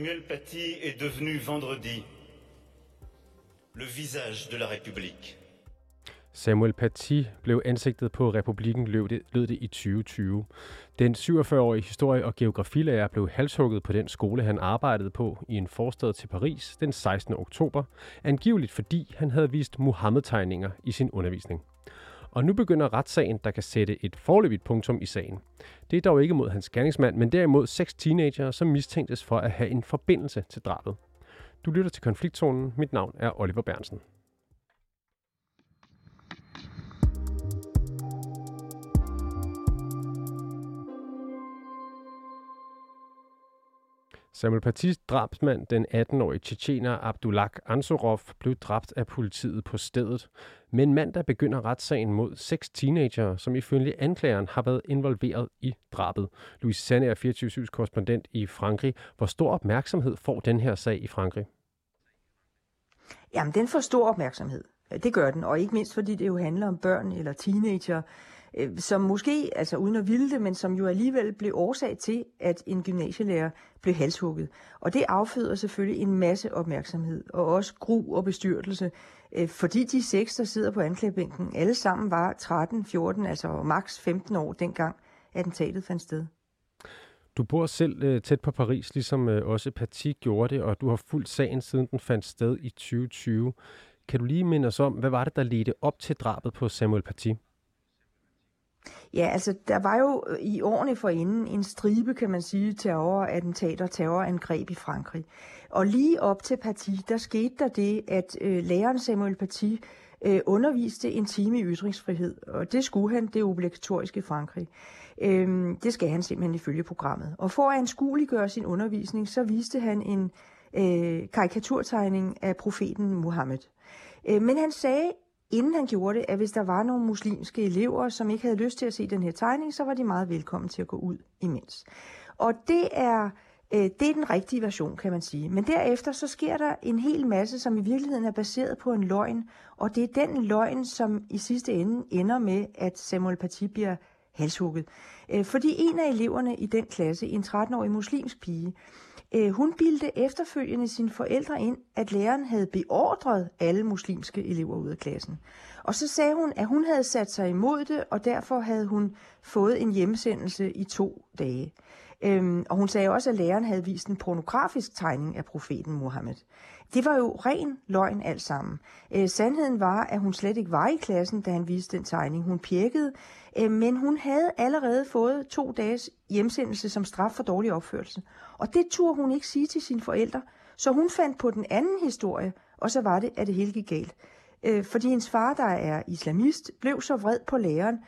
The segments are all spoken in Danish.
Samuel Paty est devenu vendredi le visage de la République. Samuel Paty blev ansigtet på republikken, lød det, lød det i 2020. Den 47-årige historie- og geografilærer blev halshugget på den skole, han arbejdede på i en forstad til Paris den 16. oktober, angiveligt fordi han havde vist Muhammed-tegninger i sin undervisning. Og nu begynder retssagen, der kan sætte et forløbigt punktum i sagen. Det er dog ikke mod hans gerningsmand, men derimod seks teenager, som mistænktes for at have en forbindelse til drabet. Du lytter til konfliktzonen. Mit navn er Oliver Bernsen. Samuel Patys drabsmand, den 18-årige tjetjener Abdullah Ansorov, blev dræbt af politiet på stedet. Men mandag begynder retssagen mod seks teenager, som ifølge anklageren har været involveret i drabet. Louise Sande er 24 korrespondent i Frankrig. Hvor stor opmærksomhed får den her sag i Frankrig? Jamen, den får stor opmærksomhed. Det gør den, og ikke mindst fordi det jo handler om børn eller teenager, øh, som måske, altså uden at ville det, men som jo alligevel blev årsag til, at en gymnasielærer blev halshugget. Og det afføder selvfølgelig en masse opmærksomhed, og også gru og bestyrtelse, øh, fordi de seks, der sidder på anklagebænken, alle sammen var 13, 14, altså maks 15 år dengang attentatet fandt sted. Du bor selv øh, tæt på Paris, ligesom øh, også Paty gjorde det, og du har fulgt sagen siden den fandt sted i 2020. Kan du lige minde os om, hvad var det, der ledte op til drabet på Samuel Paty? Ja, altså der var jo øh, i årene forinden en stribe, kan man sige, terrorattentater, terrorangreb i Frankrig. Og lige op til Paty, der skete der det, at øh, læreren Samuel Paty øh, underviste en time i ytringsfrihed, og det skulle han, det obligatoriske i Frankrig. Øh, det skal han simpelthen ifølge programmet. Og for at anskueliggøre sin undervisning, så viste han en øh, karikaturtegning af profeten Muhammed. Øh, men han sagde, inden han gjorde det, at hvis der var nogle muslimske elever, som ikke havde lyst til at se den her tegning, så var de meget velkommen til at gå ud imens. Og det er, øh, det er den rigtige version, kan man sige. Men derefter så sker der en hel masse, som i virkeligheden er baseret på en løgn, og det er den løgn, som i sidste ende ender med, at Samuel Paty bliver halshugget. Øh, fordi en af eleverne i den klasse, en 13-årig muslimsk pige, øh, hun bildte efterfølgende sine forældre ind, at læreren havde beordret alle muslimske elever ud af klassen. Og så sagde hun, at hun havde sat sig imod det, og derfor havde hun fået en hjemsendelse i to dage. Øhm, og hun sagde også, at læreren havde vist en pornografisk tegning af profeten Mohammed. Det var jo ren løgn alt sammen. Øh, sandheden var, at hun slet ikke var i klassen, da han viste den tegning. Hun pjekkede, øh, men hun havde allerede fået to dages hjemsendelse som straf for dårlig opførsel. Og det turde hun ikke sige til sine forældre, så hun fandt på den anden historie, og så var det, at det hele gik galt. Øh, fordi hendes far, der er islamist, blev så vred på læreren,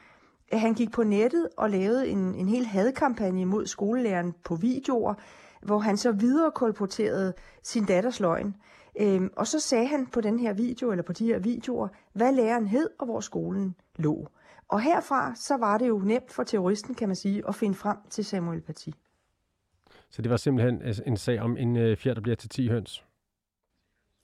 at han gik på nettet og lavede en, en hel hadkampagne mod skolelæreren på videoer, hvor han så videre kolporterede sin datters løgn. Øhm, og så sagde han på den her video, eller på de her videoer, hvad læreren hed og hvor skolen lå. Og herfra, så var det jo nemt for terroristen, kan man sige, at finde frem til Samuel Paty. Så det var simpelthen en sag om en øh, fjer, der bliver til 10 høns?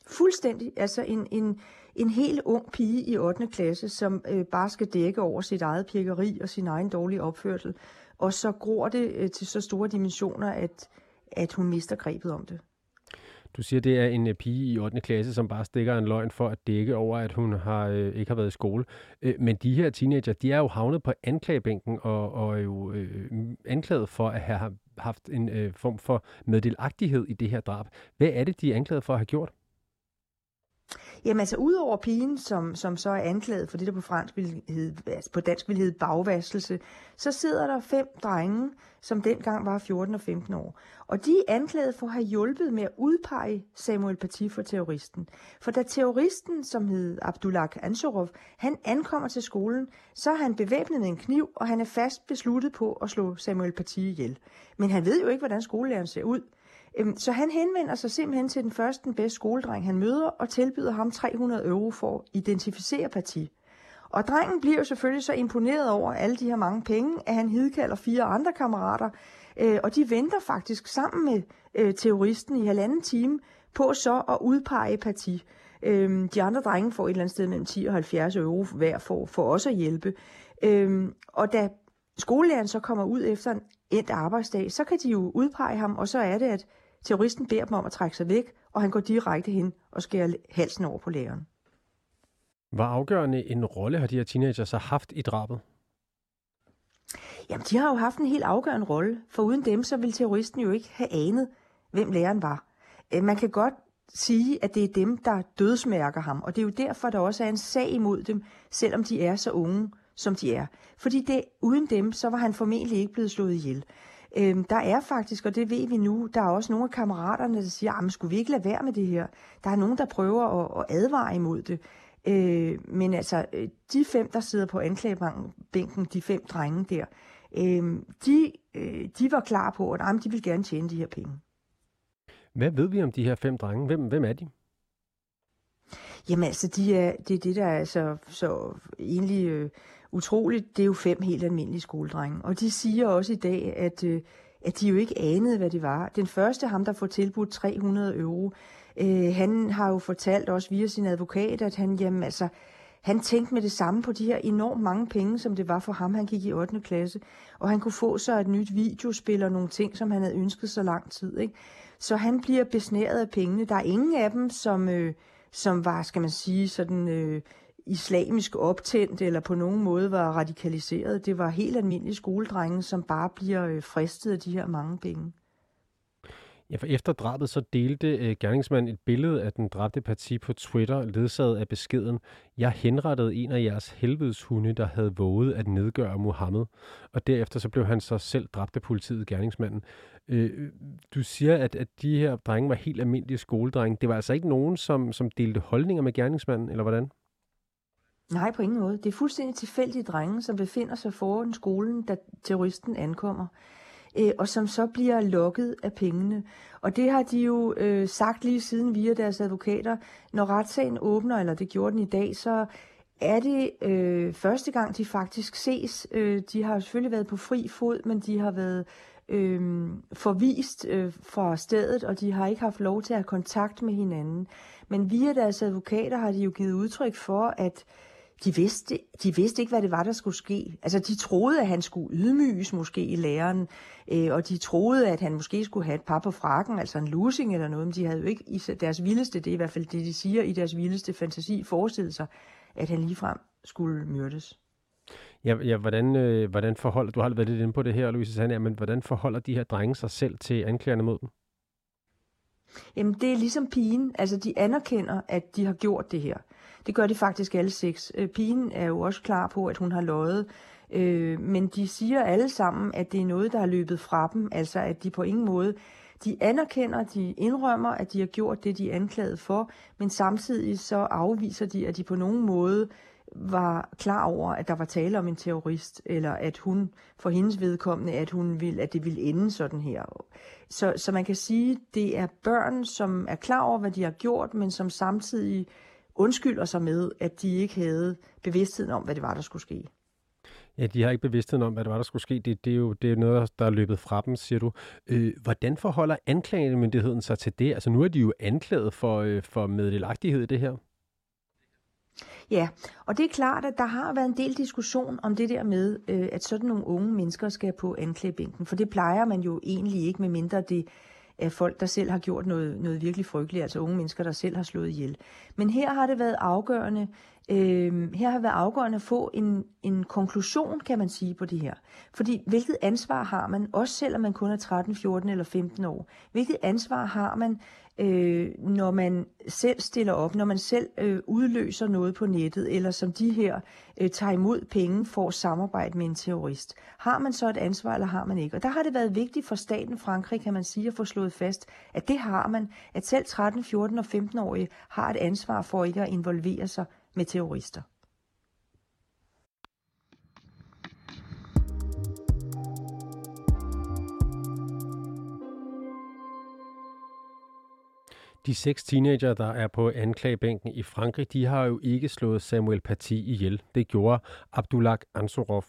Fuldstændig. Altså en, en, en helt ung pige i 8. klasse, som øh, bare skal dække over sit eget pirkeri og sin egen dårlige opførsel. Og så gror det øh, til så store dimensioner, at, at hun mister grebet om det. Du siger, det er en øh, pige i 8. klasse, som bare stikker en løgn for at dække over, at hun har øh, ikke har været i skole. Øh, men de her teenager, de er jo havnet på anklagebænken og, og er jo øh, anklaget for at have haft en øh, form for meddelagtighed i det her drab. Hvad er det, de er anklaget for at have gjort? Jamen altså, udover pigen, som, som så er anklaget for det, der på, fransk vil hedde, altså på dansk vil hedde bagvaskelse, så sidder der fem drenge, som dengang var 14 og 15 år. Og de er anklaget for at have hjulpet med at udpege Samuel Paty for terroristen. For da terroristen, som hed Abdullah Ansorov, han ankommer til skolen, så er han bevæbnet med en kniv, og han er fast besluttet på at slå Samuel Paty ihjel. Men han ved jo ikke, hvordan skolelæreren ser ud. Øhm, så han henvender sig simpelthen til den første, den bedste skoledreng, han møder, og tilbyder ham 300 euro for at identificere parti. Og drengen bliver jo selvfølgelig så imponeret over alle de her mange penge, at han hidkalder fire andre kammerater, øh, og de venter faktisk sammen med øh, terroristen i halvanden time på så at udpege parti. Øhm, de andre drenge får et eller andet sted mellem 10 og 70 euro hver for, for også at hjælpe. Øhm, og da skolelæreren så kommer ud efter en endt arbejdsdag, så kan de jo udpege ham, og så er det, at Terroristen beder dem om at trække sig væk, og han går direkte hen og skærer halsen over på læreren. Hvor afgørende en rolle har de her teenager så haft i drabet? Jamen, de har jo haft en helt afgørende rolle, for uden dem, så ville terroristen jo ikke have anet, hvem læreren var. Øh, man kan godt sige, at det er dem, der dødsmærker ham, og det er jo derfor, der også er en sag imod dem, selvom de er så unge, som de er. Fordi det, uden dem, så var han formentlig ikke blevet slået ihjel. Øhm, der er faktisk, og det ved vi nu, der er også nogle af kammeraterne, der siger, men skulle vi ikke lade være med det her? Der er nogen, der prøver at, at advare imod det. Øh, men altså, øh, de fem, der sidder på anklagebænken, de fem drenge der, øh, de, øh, de var klar på, at jamen, de vil gerne tjene de her penge. Hvad ved vi om de her fem drenge? Hvem, hvem er de? Jamen altså, de er, det er det, der er så, så egentlig øh, utroligt. Det er jo fem helt almindelige skoledrenge. Og de siger også i dag, at, øh, at de jo ikke anede, hvad det var. Den første, ham der får tilbudt 300 euro, øh, han har jo fortalt også via sin advokat, at han, jamen, altså, han tænkte med det samme på de her enormt mange penge, som det var for ham. Han gik i 8. klasse, og han kunne få sig et nyt videospil og nogle ting, som han havde ønsket så lang tid. Ikke? Så han bliver besnæret af pengene. Der er ingen af dem, som, øh, som var, skal man sige, sådan øh, islamisk optændt eller på nogen måde var radikaliseret. Det var helt almindelige skoledrenge, som bare bliver øh, fristet af de her mange penge. Ja, for efter drabet så delte øh, gerningsmanden et billede af den dræbte parti på Twitter, ledsaget af beskeden, jeg henrettede en af jeres helvedeshunde, der havde våget at nedgøre Mohammed. Og derefter så blev han så selv dræbt af politiet, gerningsmanden. Øh, du siger, at, at de her drenge var helt almindelige skoledrenge. Det var altså ikke nogen, som, som delte holdninger med gerningsmanden, eller hvordan? Nej, på ingen måde. Det er fuldstændig tilfældige drenge, som befinder sig foran skolen, da terroristen ankommer øh, og som så bliver lukket af pengene. Og det har de jo øh, sagt lige siden via deres advokater. Når retssagen åbner, eller det gjorde den i dag, så er det øh, første gang, de faktisk ses. Øh, de har selvfølgelig været på fri fod, men de har været øh, forvist øh, fra stedet, og de har ikke haft lov til at have kontakt med hinanden. Men via deres advokater har de jo givet udtryk for, at de vidste, de vidste ikke, hvad det var, der skulle ske. Altså, de troede, at han skulle ydmyges måske i læreren, øh, og de troede, at han måske skulle have et par på frakken, altså en losing eller noget, men de havde jo ikke i deres vildeste, det er i hvert fald det, de siger, i deres vildeste fantasi forestillet sig, at han ligefrem skulle myrdes. Ja, ja hvordan, øh, hvordan forholder, du har været lidt inde på det her, Louise Sander, men hvordan forholder de her drenge sig selv til anklagerne mod dem? Jamen, det er ligesom pigen. Altså, de anerkender, at de har gjort det her. Det gør de faktisk alle seks. Øh, pigen er jo også klar på, at hun har løjet. Øh, men de siger alle sammen, at det er noget, der har løbet fra dem. Altså, at de på ingen måde... De anerkender, de indrømmer, at de har gjort det, de er anklaget for, men samtidig så afviser de, at de på nogen måde var klar over, at der var tale om en terrorist, eller at hun, for hendes vedkommende, at hun vil, at det ville ende sådan her. Så, så man kan sige, det er børn, som er klar over, hvad de har gjort, men som samtidig undskylder sig med, at de ikke havde bevidstheden om, hvad det var, der skulle ske. Ja, de har ikke bevidstheden om, hvad det var, der skulle ske. Det, det er jo det er noget, der er løbet fra dem, siger du. Øh, hvordan forholder anklagemyndigheden sig til det? Altså nu er de jo anklaget for, øh, for meddelagtighed i det her. Ja, og det er klart, at der har været en del diskussion om det der med, øh, at sådan nogle unge mennesker skal på anklagebænken. For det plejer man jo egentlig ikke, med mindre det af folk, der selv har gjort noget, noget virkelig frygteligt, altså unge mennesker, der selv har slået ihjel. Men her har det været afgørende, øh, her har det været afgørende at få en, en konklusion, kan man sige, på det her. Fordi hvilket ansvar har man, også selvom man kun er 13, 14 eller 15 år, hvilket ansvar har man øh, når man selv stiller op, når man selv øh, udløser noget på nettet, eller som de her øh, tager imod penge for at samarbejde med en terrorist. Har man så et ansvar, eller har man ikke? Og der har det været vigtigt for staten Frankrig, kan man sige, at få slået fast, at det har man, at selv 13, 14 og 15-årige har et ansvar for ikke at involvere sig med terrorister. De seks teenager, der er på anklagebænken i Frankrig, de har jo ikke slået Samuel Paty ihjel. Det gjorde Abdullah Ansorov.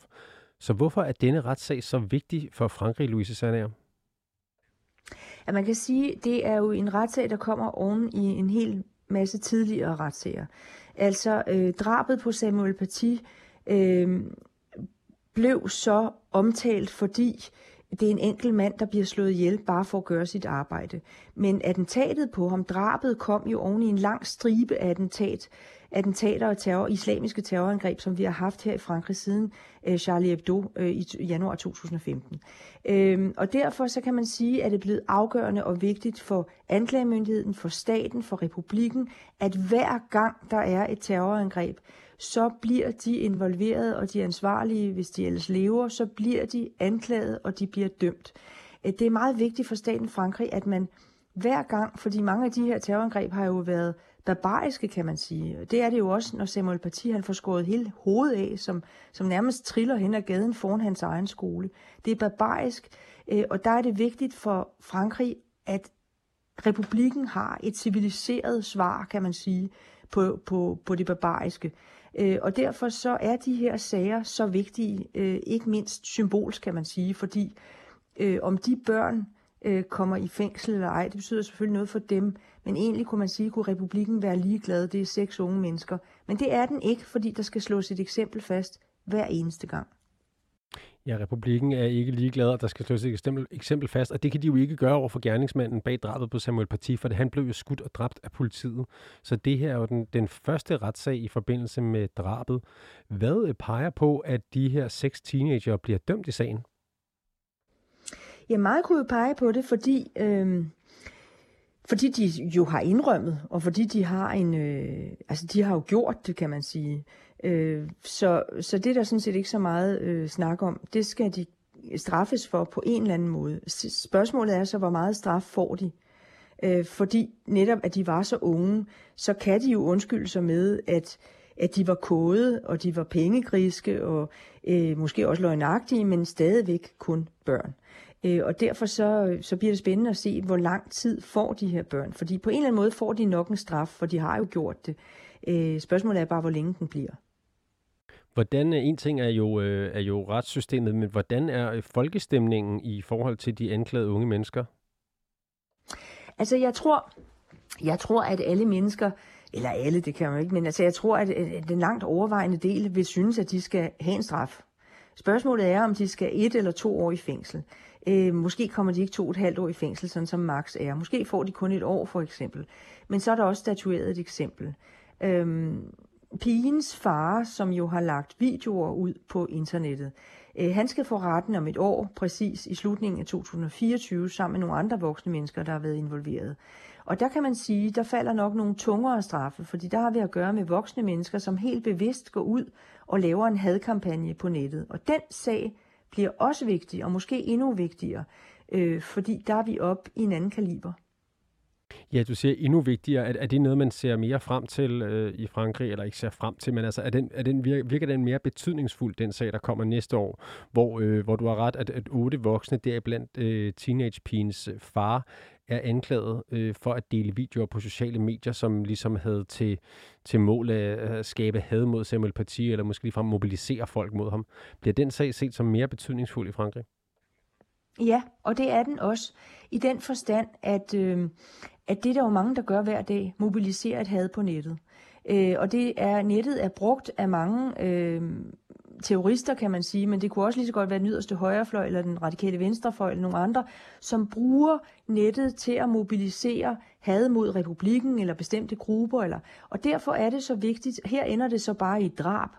Så hvorfor er denne retssag så vigtig for Frankrig, Louise Sanager? Ja, man kan sige, det er jo en retssag, der kommer oven i en hel masse tidligere retssager. Altså øh, drabet på Samuel Paty øh, blev så omtalt, fordi det er en enkelt mand, der bliver slået ihjel bare for at gøre sit arbejde. Men attentatet på ham, drabet, kom jo oven i en lang stribe af attentat, attentater og terror, islamiske terrorangreb, som vi har haft her i Frankrig siden øh, Charlie Hebdo øh, i januar 2015. Øhm, og derfor så kan man sige, at det er blevet afgørende og vigtigt for anklagemyndigheden, for staten, for republikken, at hver gang der er et terrorangreb, så bliver de involveret, og de ansvarlige, hvis de ellers lever, så bliver de anklaget, og de bliver dømt. Øh, det er meget vigtigt for staten Frankrig, at man hver gang, fordi mange af de her terrorangreb har jo været barbariske, kan man sige. Det er det jo også, når Samuel Paty han får skåret hele hovedet af, som, som nærmest triller hen ad gaden foran hans egen skole. Det er barbarisk, øh, og der er det vigtigt for Frankrig, at republikken har et civiliseret svar, kan man sige, på, på, på det barbariske. Øh, og derfor så er de her sager så vigtige, øh, ikke mindst symbolsk, kan man sige, fordi øh, om de børn, øh, kommer i fængsel eller ej. Det betyder selvfølgelig noget for dem, men egentlig kunne man sige, kunne republikken være ligeglad. Det er seks unge mennesker. Men det er den ikke, fordi der skal slås et eksempel fast hver eneste gang. Ja, republikken er ikke ligeglad, og der skal slås et eksempel, eksempel fast, og det kan de jo ikke gøre over for gerningsmanden bag drabet på Samuel Paty, for han blev jo skudt og dræbt af politiet. Så det her er jo den, den første retssag i forbindelse med drabet. Hvad øh, peger på, at de her seks teenager bliver dømt i sagen? Ja, meget kunne jo pege på det, fordi, øh, fordi de jo har indrømmet, og fordi de har en, øh, altså de har jo gjort det, kan man sige. Øh, så, så det er der sådan set ikke så meget øh, snak om. Det skal de straffes for på en eller anden måde. Spørgsmålet er så, hvor meget straf får de? Øh, fordi netop, at de var så unge, så kan de jo undskylde sig med, at at de var kode, og de var pengegriske, og øh, måske også løgnagtige, men stadigvæk kun børn. Øh, og derfor så, så bliver det spændende at se, hvor lang tid får de her børn. Fordi på en eller anden måde får de nok en straf, for de har jo gjort det. Øh, spørgsmålet er bare, hvor længe den bliver. Hvordan, en ting er jo, øh, er jo retssystemet, men hvordan er folkestemningen i forhold til de anklagede unge mennesker? Altså jeg tror, jeg tror, at alle mennesker, eller alle, det kan man ikke, men altså jeg tror, at den langt overvejende del vil synes, at de skal have en straf. Spørgsmålet er, om de skal et eller to år i fængsel. Øh, måske kommer de ikke to og et halvt år i fængsel, sådan som Max er. Måske får de kun et år, for eksempel. Men så er der også statueret et eksempel. Øh, pigens far, som jo har lagt videoer ud på internettet, øh, han skal få retten om et år, præcis i slutningen af 2024, sammen med nogle andre voksne mennesker, der har været involveret. Og der kan man sige, der falder nok nogle tungere straffe, fordi der har vi at gøre med voksne mennesker, som helt bevidst går ud og laver en hadkampagne på nettet. Og den sag bliver også vigtig, og måske endnu vigtigere, øh, fordi der er vi op i en anden kaliber. Ja, du siger endnu vigtigere. Er, er det noget, man ser mere frem til øh, i Frankrig, eller ikke ser frem til, men altså, er den, er den, virker, virker den mere betydningsfuld, den sag, der kommer næste år, hvor, øh, hvor du har ret, at, at otte voksne, deriblandt øh, teenagepigens far, er anklaget øh, for at dele videoer på sociale medier, som ligesom havde til, til mål at skabe had mod Samuel Paty, eller måske ligefrem mobilisere folk mod ham. Bliver den sag set som mere betydningsfuld i Frankrig? Ja, og det er den også i den forstand, at, øh, at det der er jo mange, der gør hver dag, mobiliserer et had på nettet. Øh, og det er nettet er brugt af mange øh, terrorister, kan man sige, men det kunne også lige så godt være den yderste højrefløj eller den radikale venstrefløj eller nogle andre, som bruger nettet til at mobilisere had mod republikken eller bestemte grupper. Eller, og derfor er det så vigtigt, her ender det så bare i et drab.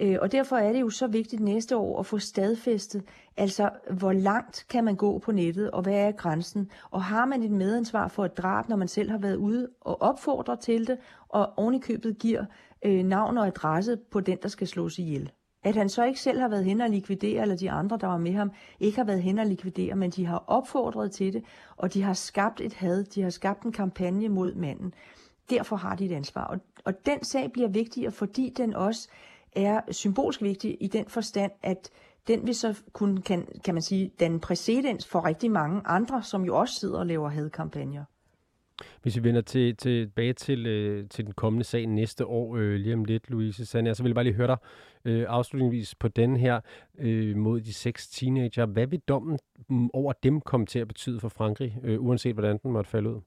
Øh, og derfor er det jo så vigtigt næste år at få stadfæstet, altså hvor langt kan man gå på nettet, og hvad er grænsen? Og har man et medansvar for et drab, når man selv har været ude og opfordrer til det, og ovenikøbet giver øh, navn og adresse på den, der skal slås ihjel? At han så ikke selv har været hen og likvidere, eller de andre, der var med ham, ikke har været hen og likvidere, men de har opfordret til det, og de har skabt et had, de har skabt en kampagne mod manden. Derfor har de et ansvar. Og, og den sag bliver vigtigere, fordi den også er symbolsk vigtig i den forstand, at den vil så kunne, kan, kan man sige, den præcedens for rigtig mange andre, som jo også sidder og laver hadkampagner. Hvis vi vender til, tilbage til, øh, til den kommende sag næste år, øh, lige om lidt, Louise Sande, så altså, vil jeg bare lige høre dig øh, afslutningsvis på den her øh, mod de seks teenager. Hvad vil dommen mm, over dem komme til at betyde for Frankrig, øh, uanset hvordan den måtte falde ud?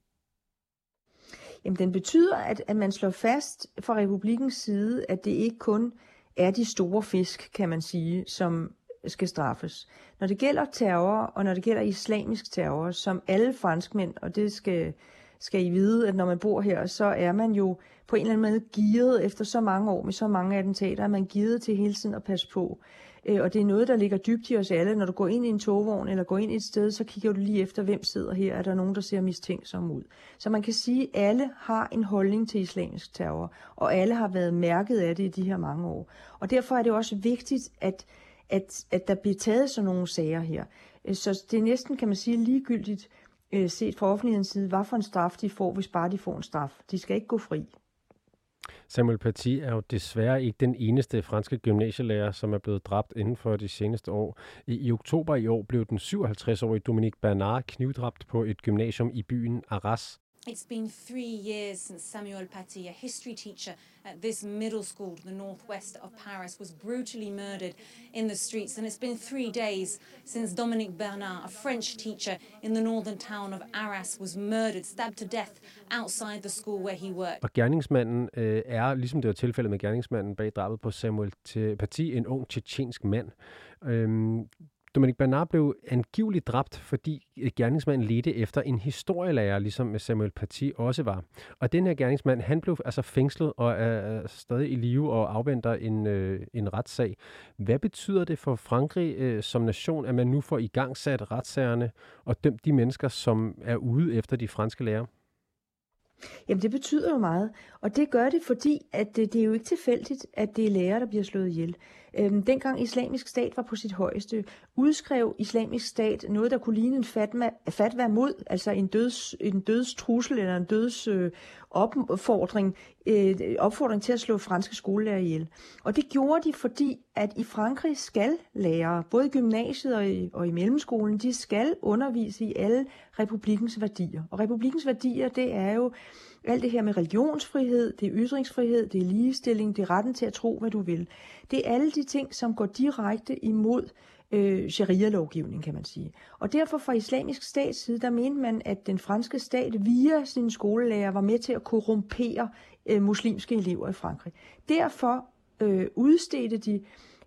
Jamen, den betyder, at, at man slår fast fra republikens side, at det ikke kun er de store fisk, kan man sige, som skal straffes. Når det gælder terror, og når det gælder islamisk terror, som alle franskmænd, og det skal, skal I vide, at når man bor her, så er man jo på en eller anden måde givet efter så mange år med så mange attentater, er man givet til hele tiden at passe på. Øh, og det er noget, der ligger dybt i os alle. Når du går ind i en togvogn eller går ind et sted, så kigger du lige efter, hvem sidder her. Er der nogen, der ser mistænksom ud? Så man kan sige, at alle har en holdning til islamisk terror, og alle har været mærket af det i de her mange år. Og derfor er det også vigtigt, at, at, at der bliver taget sådan nogle sager her. Øh, så det er næsten, kan man sige, ligegyldigt øh, set fra offentlighedens side, hvad for en straf de får, hvis bare de får en straf. De skal ikke gå fri. Samuel Paty er jo desværre ikke den eneste franske gymnasielærer, som er blevet dræbt inden for de seneste år. I, i oktober i år blev den 57-årige Dominique Bernard knivdræbt på et gymnasium i byen Arras. It's been three years since Samuel Paty, a history teacher at this middle school to the northwest of Paris, was brutally murdered in the streets. And it's been three days since Dominique Bernard, a French teacher in the northern town of Arras, was murdered, stabbed to death outside the school where he worked. Og gerningsmanden øh, er, ligesom det var tilfældet med gerningsmanden bag drabet på Samuel Paty, en ung tjetjensk mand. Øhm, Dominic Bernard blev angiveligt dræbt, fordi øh, gerningsmanden ledte efter en historielærer, ligesom Samuel Paty også var. Og den her gerningsmand, han blev altså fængslet og er stadig i live og afventer en, øh, en retssag. Hvad betyder det for Frankrig øh, som nation, at man nu får i gang sat retssagerne og dømt de mennesker, som er ude efter de franske lærer? Jamen det betyder jo meget, og det gør det, fordi at det, det er jo ikke tilfældigt, at det er lærere, der bliver slået ihjel. Øhm, dengang islamisk stat var på sit højeste, udskrev islamisk stat noget, der kunne ligne en fatma, fatwa mod, altså en, døds, en dødstrussel eller en døds øh, opfordring, øh, opfordring til at slå franske skolelærer ihjel. Og det gjorde de, fordi at i Frankrig skal lærere, både i gymnasiet og i, og i mellemskolen, de skal undervise i alle republikens værdier. Og republikens værdier, det er jo alt det her med religionsfrihed, det er ytringsfrihed, det er ligestilling, det er retten til at tro, hvad du vil. Det er alle de ting, som går direkte imod øh, sharia-lovgivning, kan man sige. Og derfor fra islamisk stats side, der mente man, at den franske stat via sine skolelærer var med til at korrumpere øh, muslimske elever i Frankrig. Derfor øh, udstedte de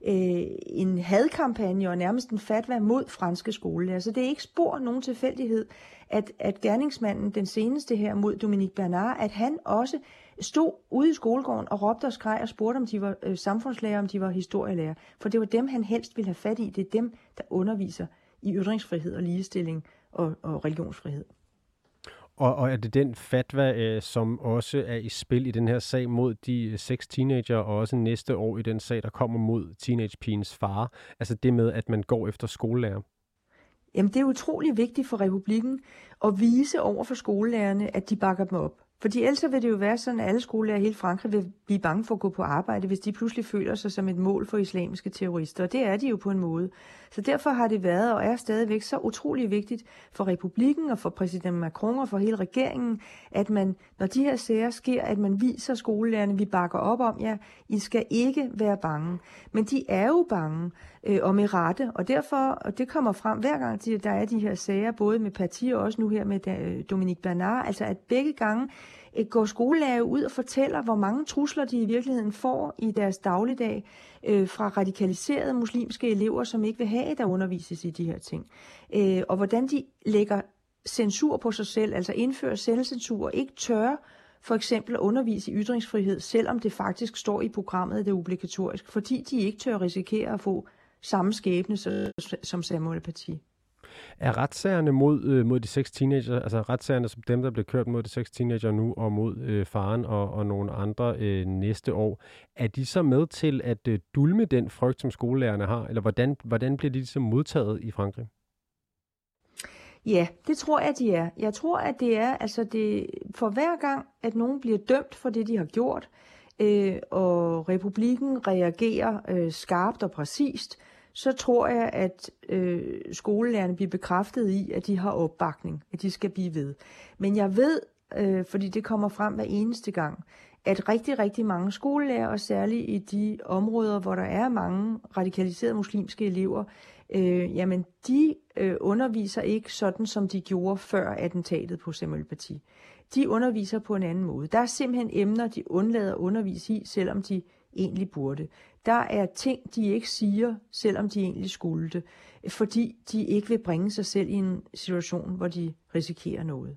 øh, en hadkampagne og nærmest en fatwa mod franske skolelærer. Så det er ikke spor nogen tilfældighed, at, at gerningsmanden, den seneste her mod Dominique Bernard, at han også stod ude i skolegården og råbte og skreg og spurgte, om de var øh, samfundslærer, om de var historielærer. For det var dem, han helst ville have fat i. Det er dem, der underviser i ytringsfrihed og ligestilling og, og religionsfrihed. Og, og er det den fatwa, øh, som også er i spil i den her sag mod de øh, seks teenager, og også næste år i den sag, der kommer mod teenagepigens far? Altså det med, at man går efter skolelærer? Jamen det er utrolig vigtigt for republikken at vise over for skolelærerne, at de bakker dem op. Fordi ellers vil det jo være sådan, at alle skolelærer i hele Frankrig vil blive bange for at gå på arbejde, hvis de pludselig føler sig som et mål for islamiske terrorister. Og det er de jo på en måde. Så derfor har det været og er stadigvæk så utrolig vigtigt for republikken og for præsident Macron og for hele regeringen, at man, når de her sager sker, at man viser skolelærerne, vi bakker op om jer, I skal ikke være bange. Men de er jo bange, øh, og med rette, og derfor, og det kommer frem hver gang, der er de her sager, både med partier og også nu her med øh, Dominique Bernard, altså at begge gange går skolelærer ud og fortæller, hvor mange trusler de i virkeligheden får i deres dagligdag øh, fra radikaliserede muslimske elever, som ikke vil have, at der undervises i de her ting. Øh, og hvordan de lægger censur på sig selv, altså indfører selvcensur og ikke tør for eksempel at undervise i ytringsfrihed, selvom det faktisk står i programmet, at det er obligatorisk, fordi de ikke tør risikere at få samme skæbne som Samuel Paty. Er retssagerne mod, øh, mod de seks teenager, altså retssagerne som dem, der blev kørt mod de seks teenager nu, og mod øh, faren og, og nogle andre øh, næste år, er de så med til at øh, dulme den frygt, som skolelærerne har? Eller hvordan, hvordan bliver de så ligesom modtaget i Frankrig? Ja, det tror jeg, de er. Jeg tror, at det er, altså det, for hver gang, at nogen bliver dømt for det, de har gjort, øh, og republikken reagerer øh, skarpt og præcist, så tror jeg, at øh, skolelærerne bliver bekræftet i, at de har opbakning, at de skal blive ved. Men jeg ved, øh, fordi det kommer frem hver eneste gang, at rigtig, rigtig mange skolelærer, og særligt i de områder, hvor der er mange radikaliserede muslimske elever, øh, jamen de øh, underviser ikke sådan, som de gjorde før attentatet på Samuel Paty. De underviser på en anden måde. Der er simpelthen emner, de undlader at undervise i, selvom de egentlig burde. Der er ting, de ikke siger, selvom de egentlig skulle det, fordi de ikke vil bringe sig selv i en situation, hvor de risikerer noget.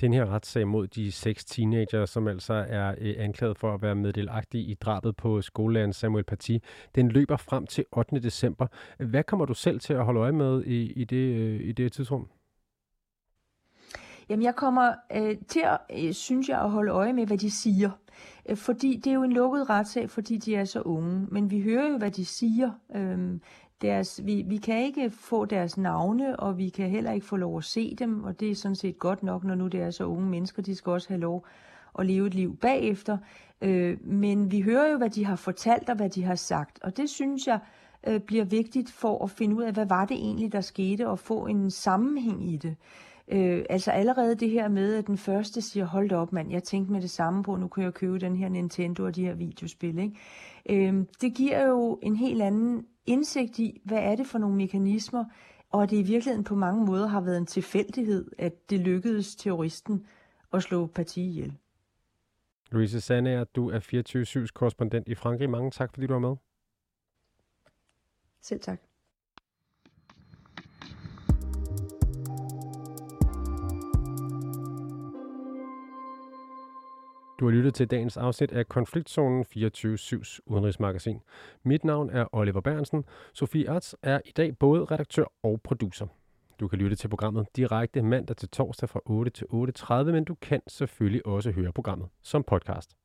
Den her retssag mod de seks teenager, som altså er øh, anklaget for at være meddelagtige i drabet på skolelæreren Samuel Paty, den løber frem til 8. december. Hvad kommer du selv til at holde øje med i, i, det, øh, i det tidsrum? Jamen, jeg kommer øh, til at, øh, synes jeg, at holde øje med, hvad de siger. Øh, fordi det er jo en lukket retssag, fordi de er så unge. Men vi hører jo, hvad de siger. Øh, deres, vi, vi kan ikke få deres navne, og vi kan heller ikke få lov at se dem, og det er sådan set godt nok, når nu det er så unge mennesker. De skal også have lov at leve et liv bagefter. Øh, men vi hører jo, hvad de har fortalt og hvad de har sagt, og det synes jeg øh, bliver vigtigt for at finde ud af, hvad var det egentlig, der skete, og få en sammenhæng i det. Øh, altså allerede det her med, at den første siger, hold op mand, jeg tænkte med det samme på, nu kan jeg købe den her Nintendo og de her videospil. Ikke? Øh, det giver jo en helt anden indsigt i, hvad er det for nogle mekanismer, og at det i virkeligheden på mange måder har været en tilfældighed, at det lykkedes terroristen at slå partiet ihjel. Louise Sandager, du er 24-7's korrespondent i Frankrig. Mange tak, fordi du var med. Selv tak. Du har lyttet til dagens afsnit af Konfliktzonen 24-7's udenrigsmagasin. Mit navn er Oliver Bernsen. Sofie Arts er i dag både redaktør og producer. Du kan lytte til programmet direkte mandag til torsdag fra 8 til 8.30, men du kan selvfølgelig også høre programmet som podcast.